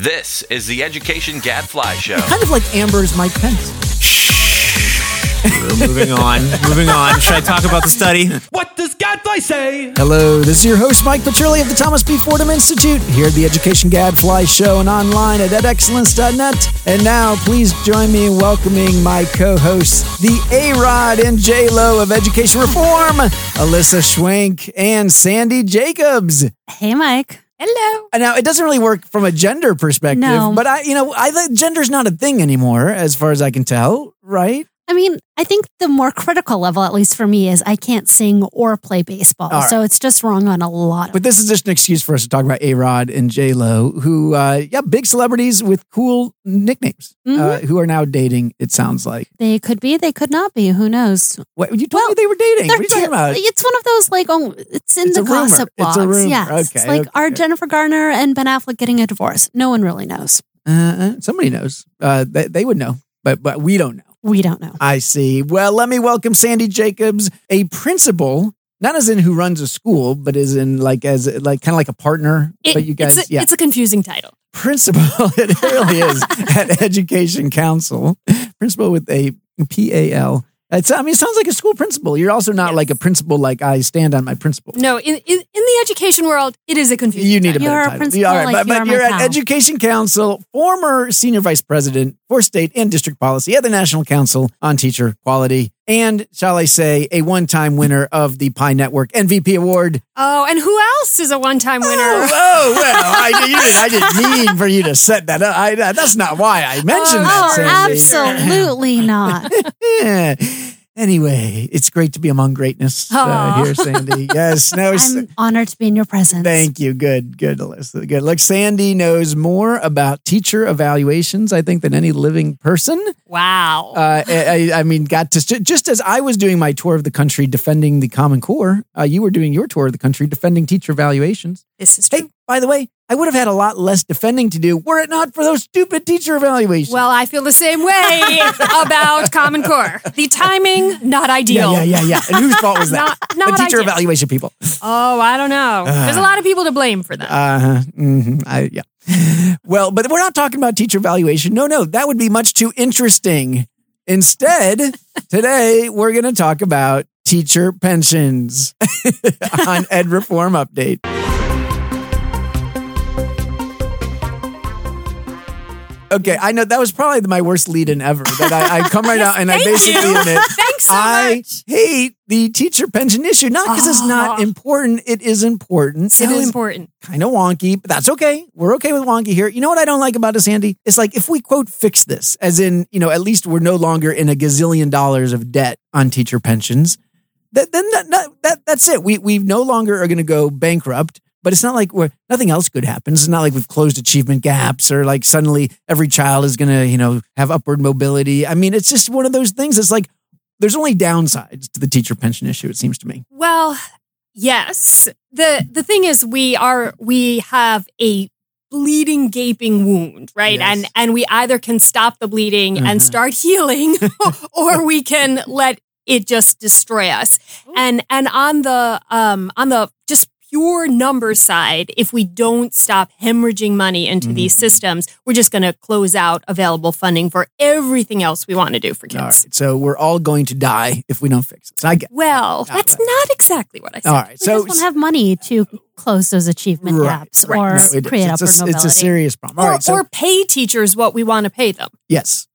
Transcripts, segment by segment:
This is the Education Gadfly Show. Kind of like Amber's Mike Pence. Shh. Moving on. Moving on. Should I talk about the study? What does Gadfly say? Hello, this is your host, Mike Petrilli of the Thomas B. Fordham Institute, here at the Education Gadfly Show and online at edexcellence.net. And now, please join me in welcoming my co-hosts, the A-Rod and J-Lo of Education Reform, Alyssa Schwenk and Sandi Jacobs. Hey, Mike. Hello. Now, it doesn't really work from a gender perspective, No. but I, you know, I think gender's not a thing anymore, as far as I can tell, right? I mean, I think the more critical level, at least for me, is I can't sing or play baseball. All right. So it's just wrong on a lot of But this is just an excuse for us to talk about A Rod and J Lo, who, uh, yeah, big celebrities with cool nicknames, uh, who are now dating. It sounds like. They could be, they could not be. Who knows? What you told me they were dating? What are you talking about? It's one of those like oh, it's in It's the a rumor. gossip It's a blogs. rumor. Yes, Okay, it's like okay. are Jennifer Garner and Ben Affleck getting a divorce? No one really knows. Uh, somebody knows. Uh, they, they would know, but but we don't know. We don't know. I see. Well, let me welcome Sandi Jacobs, a principal, not as in who runs a school, but as in like as like kind of like a partner. It- but you guys, it's, a, yeah, it's a confusing title. principal. it really is at EducationCounsel, principal with a P A L. It's, I mean, it sounds like a school principal. You're also not like a principal, like I stand on my principle. No, in, in, in the education world, it is a confusing You need a better You're a title. principal, all right, like but, but you're you're at. EducationCounsel, former senior vice president for state and district policy at the National Council on Teacher Quality, and shall I say, a one-time winner of the PIE Network MVP Award. Oh, and who else is a one-time oh, winner? Oh, oh, well, I, you didn't, I didn't mean for you to set that up. I, that's not why I mentioned that. Oh, Sandy. absolutely not. Anyway, it's great to be among greatness uh, here, Sandy. Yes, no, s- I'm honored to be in your presence. Thank you. Good, good, Alyssa. Good. Look, Sandy knows more about teacher evaluations, I think, than any living person. Wow. Uh, I, I mean, got to just as I was doing my tour of the country defending the Common Core, uh, you were doing your tour of the country defending teacher evaluations. This is true. Hey, by the way, I would have had a lot less defending to do were it not for those stupid teacher evaluations. Well, I feel the same way about Common Core. The timing, not ideal. yeah, yeah, yeah, yeah. And whose fault was that? Not- not the teacher ideal. evaluation people. Oh, I don't know. There's a Uh. lot of people to blame for that. Uh, hmm I, yeah. Well, but we're not talking about teacher evaluation. No, no, that would be much too interesting. Instead, today we're going to talk about teacher pensions on Ed Reform Update. Okay, I know that was probably my worst lead in ever. That I, I come right out and I basically you. admit so I much. hate the teacher pension issue. Not because it's not ah. important. It is important. So it is important. kind of wonky, but that's okay. We're okay with wonky here. You know what I don't like about this, Andy? It's like if we quote fix this, as in, you know, at least we're no longer in a gazillion dollars of debt on teacher pensions. That, then that, that, that that's it. We we no longer are going to go bankrupt. But it's not like we're nothing else good happens. It's not like we've closed achievement gaps or like suddenly every child is going to you know have upward mobility. I mean, it's just one of those things. It's like there's only downsides to the teacher pension issue. It seems to me. Well, yes. The the thing is we are we have a bleeding gaping wound, right? Yes. And and we either can stop the bleeding Mm-hmm. and start healing or we can let it just destroy us. And and on the um on the just pure number side, if we don't stop hemorrhaging money into these Mm-hmm. systems, we're just going to close out available funding for everything else we want to do for kids. All right, so we're all going to die if we don't fix this. I get. Well, that's not exactly what I said. All right, We so just won't have money to close those achievement Right, gaps right. or No, it is. create It's a- upward it's a serious problem. All or, right, so- or pay teachers what we want to pay them. Yes.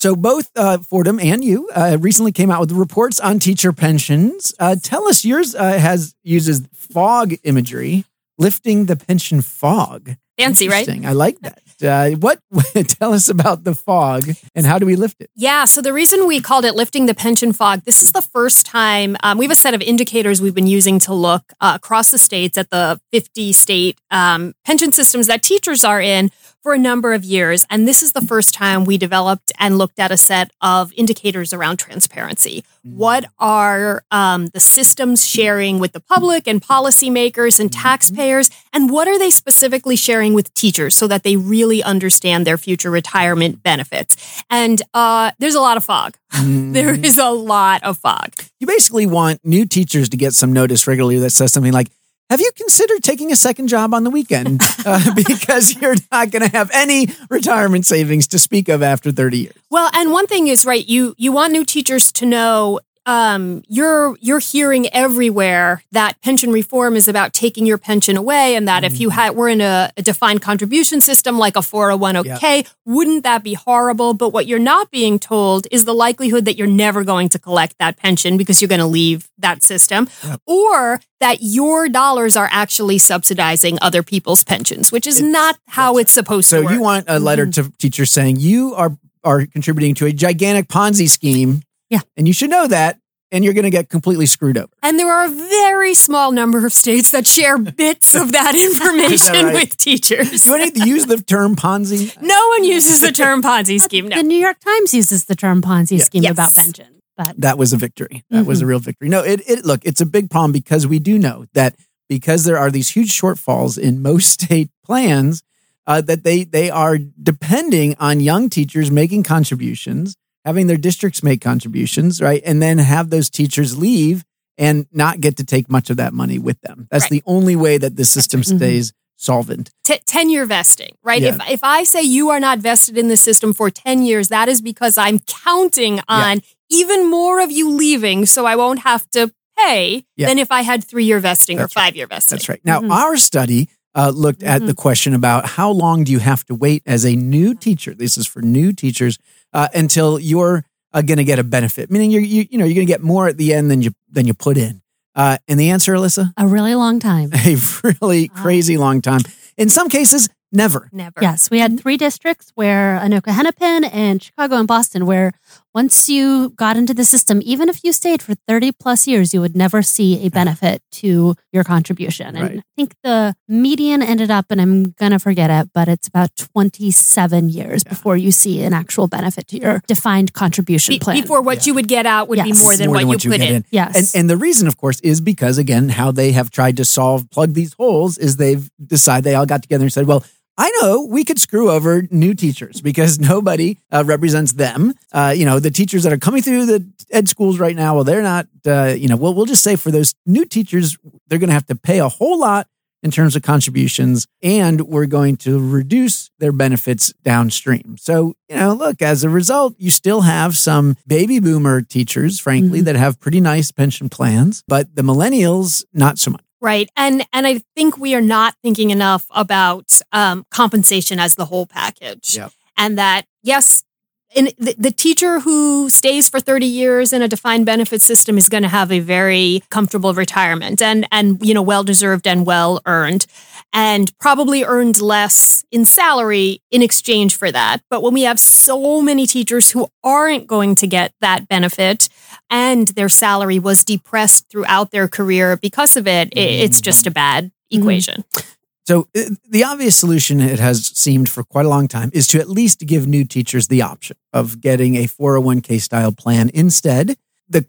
So both uh, Fordham and you uh, recently came out with reports on teacher pensions. Uh, tell us, yours uh, has uses fog imagery, lifting the pension fog. Fancy, right? I like that. Uh, what? tell us about the fog and how do we lift it? Yeah. So the reason we called it lifting the pension fog, this is the first time um, we have a set of indicators we've been using to look uh, across the states at the 50 state um, pension systems that teachers are in for a number of years. And this is the first time we developed and looked at a set of indicators around transparency. What are um, the systems sharing with the public and policymakers and taxpayers? And what are they specifically sharing with teachers so that they really understand their future retirement benefits? And uh, there's a lot of fog. there is a lot of fog. You basically want new teachers to get some notice regularly that says something like, have you considered taking a second job on the weekend uh, because you're not going to have any retirement savings to speak of after 30 years? Well, and one thing is right. You you want new teachers to know um, you're you're hearing everywhere that pension reform is about taking your pension away, and that if you had were in a, a defined contribution system like a 401k, wouldn't that be horrible? But what you're not being told is the likelihood that you're never going to collect that pension because you're going to leave that system, or that your dollars are actually subsidizing other people's pensions, which is not how it's supposed So to work. So, you want a letter to teachers saying you are are contributing to a gigantic Ponzi scheme. Yeah. And you should know that. And you're going to get completely screwed over. And there are a very small number of states that share bits of that information right? with teachers. Do I need to use the term Ponzi? No one uses the term Ponzi scheme. No. The New York Times uses the term Ponzi scheme Yes. about pension. But That was a victory. That was a real victory. No, it, it look, it's a big problem because we do know that because there are these huge shortfalls in most state plans, uh, that they they are depending on young teachers making contributions, having their districts make contributions, right, and then have those teachers leave and not get to take much of that money with them. That's Right. the only way that the system mm-hmm. stays solvent. T- 10 year vesting, right? Yeah. If, if I say you are not vested in the system for 10 years, that is because I'm counting on even more of you leaving so I won't have to pay Yeah. than if I had three year vesting That's or five year vesting. That's right. Now, mm-hmm. our study uh, looked at the mm-hmm. question about how long do you have to wait as a new teacher? This is for new teachers uh, until you're uh, going to get a benefit, meaning you're you, you know you're going to get more at the end than you than you put in. Uh, and the answer, Alyssa, a really long time. a really crazy long time. In some cases, never. Never. Yes, we had three districts where Anoka Hennepin and Chicago and Boston, where once you got into the system, even if you stayed for 30 plus years, you would never see a benefit to your contribution. And Right. I think the median ended up, and I'm going to forget it, but it's about 27 years before you see an actual benefit to your defined contribution Be- plan. before what you would get out would be Yes. more than what you put get in. Yes. And, and the reason, of course, is because, again, how they have tried to solve, plug these holes is they've decided, they all got together and said, well, I know we could screw over new teachers because nobody uh, represents them. Uh, you know, the teachers that are coming through the ed schools right now, well, they're not, uh, you know, well, we'll just say for those new teachers, they're going to have to pay a whole lot in terms of contributions and we're going to reduce their benefits downstream. So, you know, look, as a result, you still have some baby boomer teachers, frankly, that have pretty nice pension plans, but the millennials, not so much. Right. And and I think we are not thinking enough about um, compensation as the whole package. Yep. And that, yes, in the, the teacher who stays for 30 years in a defined benefit system is going to have a very comfortable retirement and and you know well deserved and well earned and probably earned less in salary in exchange for that but when we have so many teachers who aren't going to get that benefit and their salary was depressed throughout their career because of it, it's just a bad equation. So uh, the obvious solution, it has seemed for quite a long time, is to at least give new teachers the option of getting a 401k style plan instead. The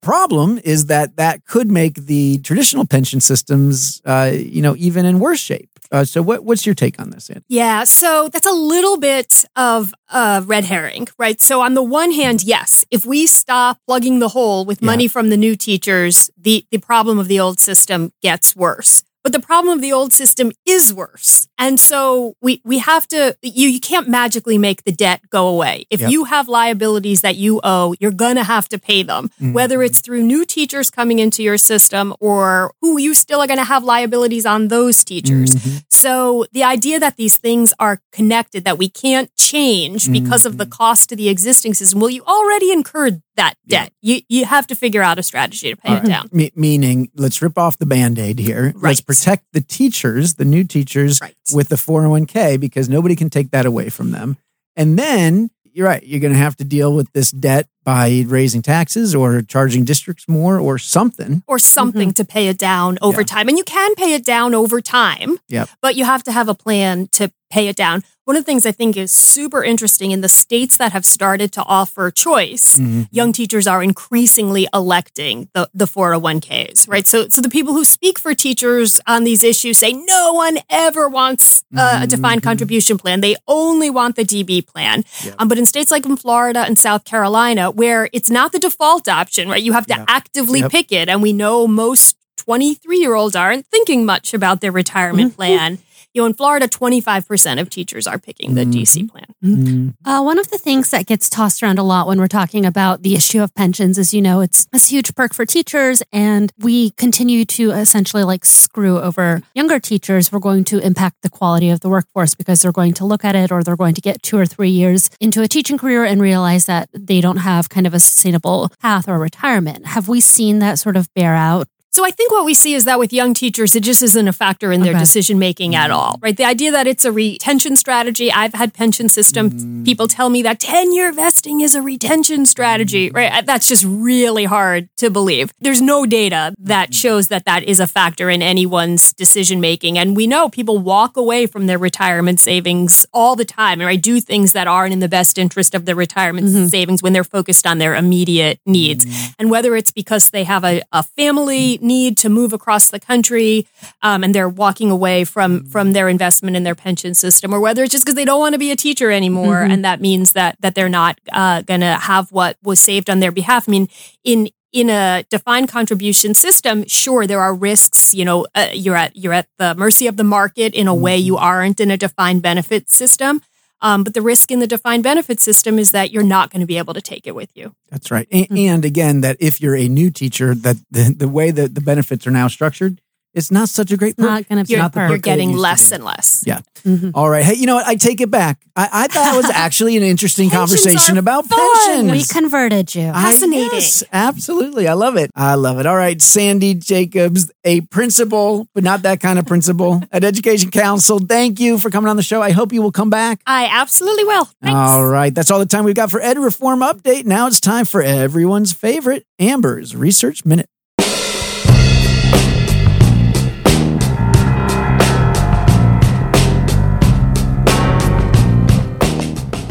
problem is that that could make the traditional pension systems, uh, you know, even in worse shape. Uh, so what, what's your take on this? Yeah, so that's a little bit of a red herring, right? So on the one hand, yes, if we stop plugging the hole with money from the new teachers, the the problem of the old system gets worse. But the problem of the old system is worse. And so we, we have to, you, you can't magically make the debt go away. If Yep. you have liabilities that you owe, you're going to have to pay them, mm-hmm. whether it's through new teachers coming into your system or who you still are going to have liabilities on those teachers. Mm-hmm. So the idea that these things are connected, that we can't change because of the mm-hmm. cost to the existing system, well, you already incurred that debt. You, you have to figure out a strategy to pay it down. Me- meaning, let's rip off the band aid here. Right. Protect the teachers, the new teachers, Right. with the 401k because nobody can take that away from them. And then you're right, you're going to have to deal with this debt by raising taxes or charging districts more or something. or something mm-hmm. to pay it down over Yeah. time. And you can pay it down over time, Yep. but you have to have a plan to pay it down. One of the things I think is super interesting in the states that have started to offer choice, Mm-hmm. young teachers are increasingly electing the, the 401ks, right? So, so the people who speak for teachers on these issues say no one ever wants uh, a defined Mm-hmm. contribution plan. They only want the DB plan. Um, but in states like in Florida and South Carolina, where it's not the default option, right? You have to Yep. actively Yep. pick it. And we know most 23 year olds aren't thinking much about their retirement plan. You know, in Florida, 25% of teachers are picking the DC plan. Mm. Uh, one of the things that gets tossed around a lot when we're talking about the issue of pensions is, you know, it's, it's a huge perk for teachers, and we continue to essentially like screw over younger teachers. We're going to impact the quality of the workforce because they're going to look at it or they're going to get two or three years into a teaching career and realize that they don't have kind of a sustainable path or retirement. Have we seen that sort of bear out? So I think what we see is that with young teachers, it just isn't a factor in their Okay. decision making at mm-hmm. all, right? The idea that it's a retention strategy. I've had pension system mm. people tell me that 10 year vesting is a retention strategy, mm. right? Uh, that's just really hard to believe. There's no data that mm-hmm. shows that that is a factor in anyone's decision making. And we know people walk away from their retirement savings all the time, right? Do things that aren't in the best interest of their retirement mm-hmm. savings when they're focused on their immediate needs. Mm. And whether it's because they have a, a family need to move across the country um, and they're walking away from from their investment in their pension system, or whether it's just because they don't want to be a teacher anymore, and that means that that they're not uh, going to have what was saved on their behalf. I mean, in in a defined contribution system, sure there are risks. You know, uh, you're at you're at the mercy of the market in a way you aren't in a defined benefit system. Um, but the risk in the defined benefit system is that you're not going to be able to take it with you. That's right. A- And, again, that if you're a new teacher, that the, the way that the benefits are now structured, it's not such a great perk. Not going to be You're, not the perk. you're perk that it getting less and less. Yeah. Mhm. All right. Hey, you know what? I take it back. I, I thought it was actually an interesting conversation about fun. pensions. We converted you. I- Fascinating. yes, absolutely. I love it. I love it. All right. Sandi Jacobs, a principal, but not that kind of principal at EducationCounsel. Thank you for coming on the show. I hope you will come back. I absolutely will. Thanks. All right. That's all the time we've got for Ed Reform Update. Now it's time for everyone's favorite Amber's Research Minute.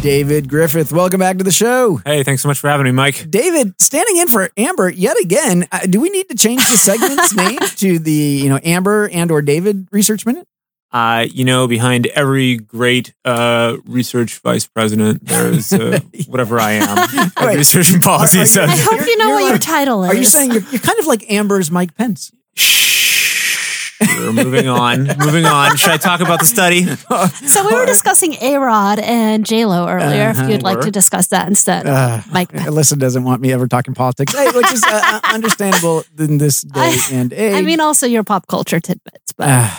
David Griffith, welcome back to the show. Hey, thanks so much for having me, Mike. David, standing in for Amber yet again. Uh, do we need to change the segment's name to the you know Amber and or David Research Minute? Uh, you know, behind every great uh, research vice president, there's uh, whatever I am, a Wait. research and policy Are- are. I hope you know You're what your title is. Are you saying you're, you're kind of like Amber's Mike Pence? We're moving on. moving on. Should I talk about the study? So we were discussing A Rod and J Lo earlier. Uh-huh. if you'd like to discuss that instead, Uh, Mike. Alyssa doesn't want me ever talking politics, which is uh, uh, understandable in this day and age. I mean, also your pop culture tidbits, but Uh,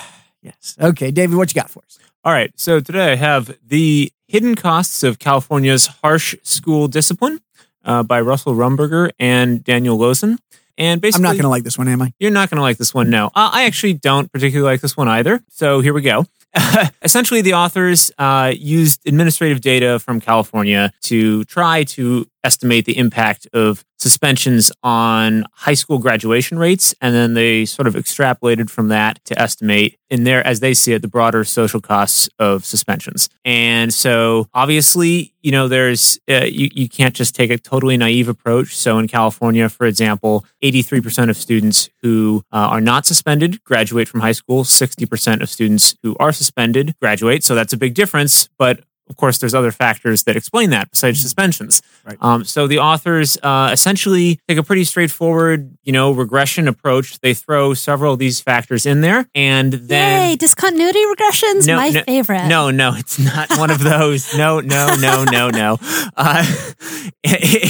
yes. Okay, David, what you got for us? All right. So today I have the hidden costs of California's harsh school discipline uh, by Russell Rumberger and Daniel Losen. And I'm not going to like this one, am I? You're not going to like this one, no. Uh, I actually don't particularly like this one either. So here we go. Essentially, the authors uh, used administrative data from California to try to estimate the impact of suspensions on high school graduation rates. And then they sort of extrapolated from that to estimate, in there, as they see it, the broader social costs of suspensions. And so, obviously, you know, there's, uh, you, you can't just take a totally naive approach. So, in California, for example, 83% of students who uh, are not suspended graduate from high school, 60% of students who are suspended graduate. So, that's a big difference. But of course, there's other factors that explain that besides suspensions. Right. Um, so the authors uh, essentially take a pretty straightforward, you know, regression approach. They throw several of these factors in there, and then yay, discontinuity regressions, No, my no, favorite. no, no, it's not one of those. No, no, no, no, no. Uh,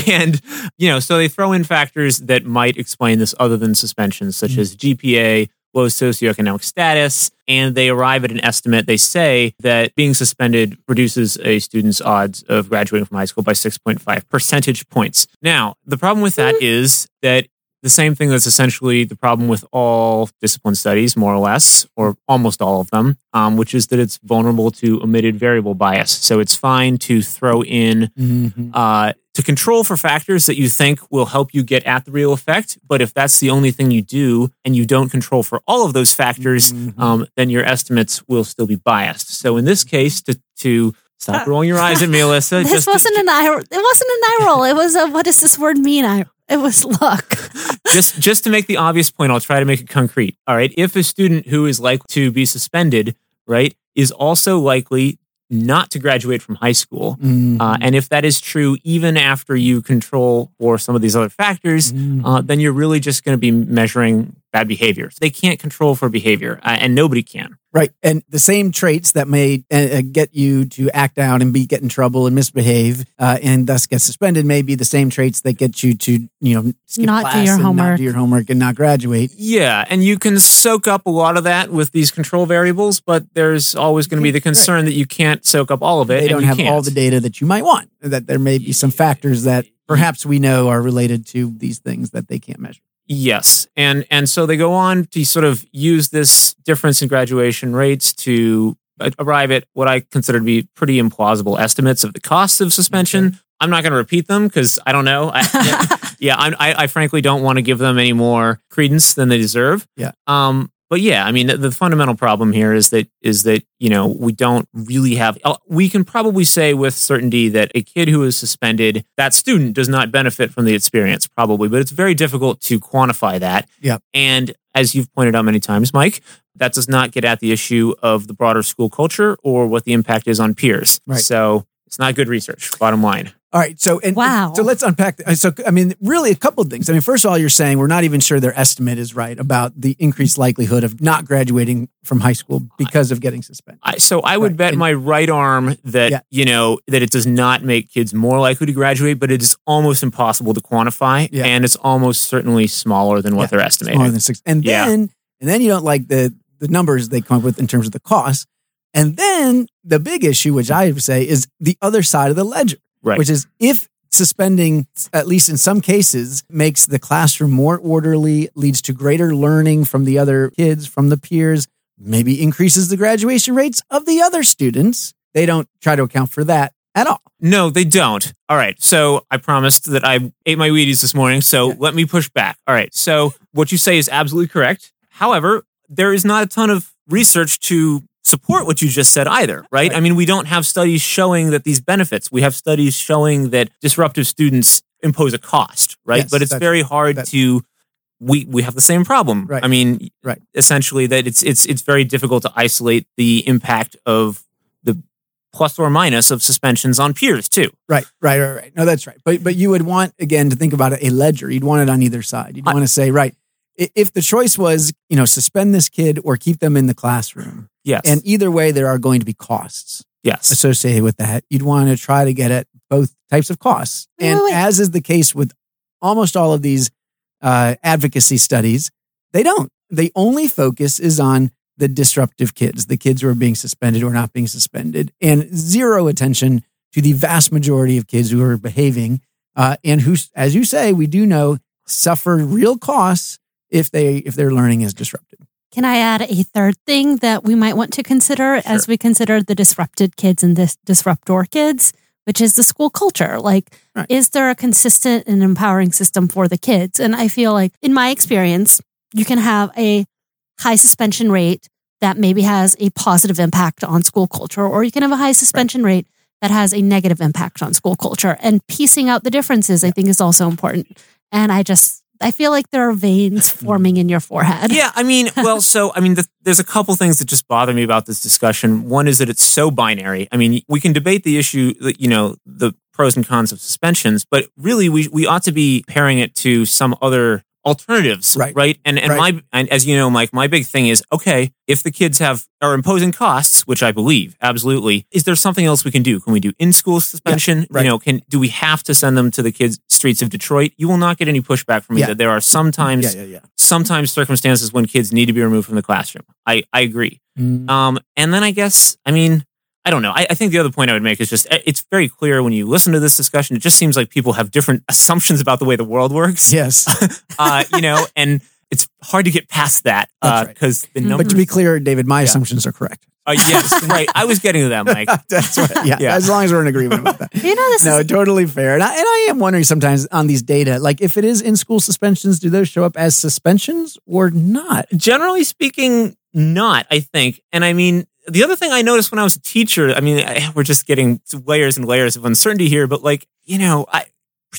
and you know, so they throw in factors that might explain this other than suspensions, such as GPA, low socioeconomic status, and they arrive at an estimate. They say that being suspended reduces a student's odds of graduating from high school by 6.5 percentage points. Now, the problem with that hmm. is that the same thing that's essentially the problem with all discipline studies, more or less, or almost all of them, um, which is that it's vulnerable to omitted variable bias. So it's fine to throw in Mm-hmm. uh, to control for factors that you think will help you get at the real effect. But if that's the only thing you do and you don't control for all of those factors, Mhm. um, then your estimates will still be biased. So in this case, to, to stop rolling your eyes at me, Alyssa, this just, wasn't an eye. It wasn't an eye roll. It was a what does this word mean? I. It was look. Just just to make the obvious point, I'll try to make it concrete. All right. If a student who is likely to be suspended, right, is also likely not to graduate from high school, Mm-hmm. uh, and if that is true, even after you control for some of these other factors, Mm-hmm. uh, then you're really just going to be measuring bad behavior. They can't control for behavior, uh, and nobody can. Right. And the same traits that may uh, uh, get you to act out and be get in trouble and misbehave uh, and thus get suspended may be the same traits that get you to, you know, skip Not do class your and Not homework. do your homework and not graduate. Yeah, and you can soak up a lot of that with these control variables, but there's always going to be the concern that you can't soak up all of it. They don't you have all can't. the data that you might want. That there may be some factors that perhaps we know are related to these things that they can't measure. Yes, and and so they go on to sort of use this difference in graduation rates to arrive at what I consider to be pretty implausible estimates of the costs of suspension. I'm not going to repeat them because I don't know. I, yeah, I'm, I, I frankly don't want to give them any more credence than they deserve. Yeah. Um. But yeah, I mean, the, the fundamental problem here is that is that you know we don't really have. uh, We can probably say with certainty that a kid who is suspended, that student does not benefit from the experience, probably. But it's very difficult to quantify that. Yeah. And as you've pointed out many times, Mike, that does not get at the issue of the broader school culture or what the impact is on peers. Right. So it's not good research. Bottom line. All right. So, and, Wow. So let's unpack. th- uh, So, I mean, really a couple of things. I mean, first of all, you're saying we're not even sure their estimate is right about the increased likelihood of not graduating from high school because of getting suspended. I, so I would Right. bet And- my right arm that Yeah. you know that it does not make kids more likely to graduate, but it is almost impossible to quantify, Yeah. and it's almost certainly smaller than what Yeah, they're Smaller estimating. than six. And Yeah. then, and then you don't like the the numbers they come up with in terms of the cost. And then the big issue, which I would say, is the other side of the ledger, Right. which is if suspending, at least in some cases, makes the classroom more orderly, leads to greater learning from the other kids, from the peers, maybe increases the graduation rates of the other students. They don't try to account for that at all. No, they don't. All right. So I promised that I ate my Wheaties this morning. So Yeah. let me push back. All right. So what you say is absolutely correct. However, there is not a ton of research to support what you just said either, right? Right. I mean, we don't have studies showing that these benefits. We have studies showing that disruptive students impose a cost, right? Yes, but it's very hard to we we have the same problem. Right. I mean, Right. essentially that it's it's it's very difficult to isolate the impact of the plus or minus of suspensions on peers too. Right, right, right, right. No, that's right. But but you would want again to think about a ledger. You'd want it on either side. You'd I- want to say, right, if the choice was, you know, suspend this kid or keep them in the classroom, Yes. and either way, there are going to be costs yes. associated with that. You'd want to try to get at both types of costs. Wait, and wait, wait. as is the case with almost all of these uh, advocacy studies, they don't. The only focus is on the disruptive kids, the kids who are being suspended or not being suspended, and zero attention to the vast majority of kids who are behaving uh, and who, as you say, we do know suffer real costs if they if their learning is disrupted. Can I add a third thing that we might want to consider as we consider the disrupted kids and this disruptor kids, which is the school culture? Like, Right. is there a consistent and empowering system for the kids? And I feel like, in my experience, you can have a high suspension rate that maybe has a positive impact on school culture, or you can have a high suspension rate that has a negative impact on school culture. And piecing out the differences, I think, is also important. And I just, I feel like there are veins forming in your forehead. Yeah, I mean, well, so I mean, the, there's a couple things that just bother me about this discussion. One is that it's so binary. I mean, we can debate the issue, that, you know, the pros and cons of suspensions, but really, we we ought to be pairing it to some other alternatives, Right. Right. And and Right. my and as you know, Mike, my big thing is okay if the kids have are imposing costs, which I believe absolutely. Is there something else we can do? Can we do in school suspension? right. You know, can do we have to send them to the kids streets of Detroit? You will not get any pushback from me Yeah. that there are sometimes Yeah, yeah, yeah. sometimes circumstances when kids need to be removed from the classroom. I, I agree. Mm. Um, and then I guess, I mean, I don't know. I, I think the other point I would make is just eh, it's very clear when you listen to this discussion, it just seems like people have different assumptions about the way the world works. Yes. Uh, you know, and it's hard to get past that That's right. because the Mm. numbers. But to be clear, David, my Yeah. assumptions are correct. Uh, yes, right. I was getting to that, Mike. That's right. Yeah, Yeah. As long as we're in agreement about that. You know, this No, is totally fair. And I, and I am wondering sometimes on these data, like if it is in school suspensions, do those show up as suspensions or not? Generally speaking, not, I think. And I mean, the other thing I noticed when I was a teacher, I mean, I, we're just getting layers and layers of uncertainty here, but like, you know, I,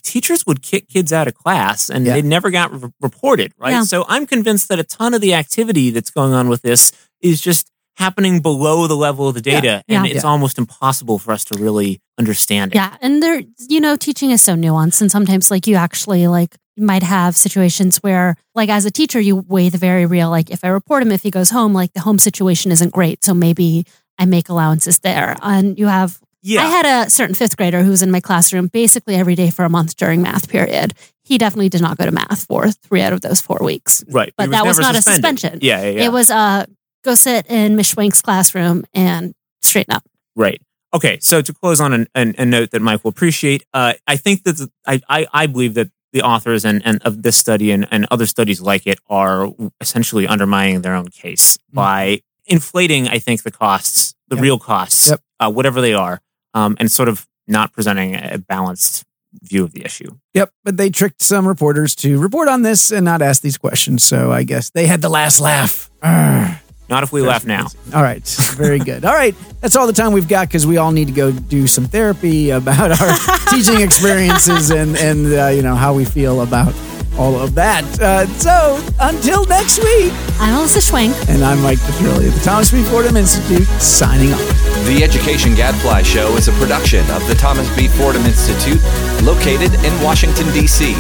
teachers would kick kids out of class and Yeah. they never got re- reported, right? Yeah. So I'm convinced that a ton of the activity that's going on with this is just happening below the level of the data, Yeah. and Yeah. it's Yeah. almost impossible for us to really understand it. Yeah. And there, you know, teaching is so nuanced. And sometimes, like, you actually, like, might have situations where, like, as a teacher, you weigh the very real. Like, if I report him, if he goes home, like, the home situation isn't great. So maybe I make allowances there. And you have, Yeah. I had a certain fifth grader who was in my classroom basically every day for a month during math period. He definitely did not go to math for three out of those four weeks. right. But He that was never not a suspension. Yeah, yeah, yeah. It was uh, go sit in Miss Schwenk's classroom and straighten up. Right. Okay. So to close on an, an, a note that Mike will appreciate, uh, I think that the, I, I, I believe that the authors and, and of this study and, and other studies like it are essentially undermining their own case by inflating, I think, the costs, the Yep. real costs, Yep. uh, whatever they are, um, and sort of not presenting a balanced view of the issue. Yep, but they tricked some reporters to report on this and not ask these questions. So I guess they had the last laugh. Arrgh. Not if we laugh now. All right, very good. All right, that's all the time we've got because we all need to go do some therapy about our teaching experiences and and uh, you know how we feel about all of that. Uh, so until next week, I'm Alyssa Schwenk. and I'm Mike Petrilli at the Thomas B. Fordham Institute, signing off. The Education Gadfly Show is a production of the Thomas B. Fordham Institute, located in Washington, D.C.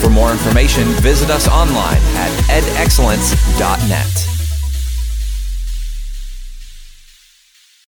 For more information, visit us online at edexcellence.net.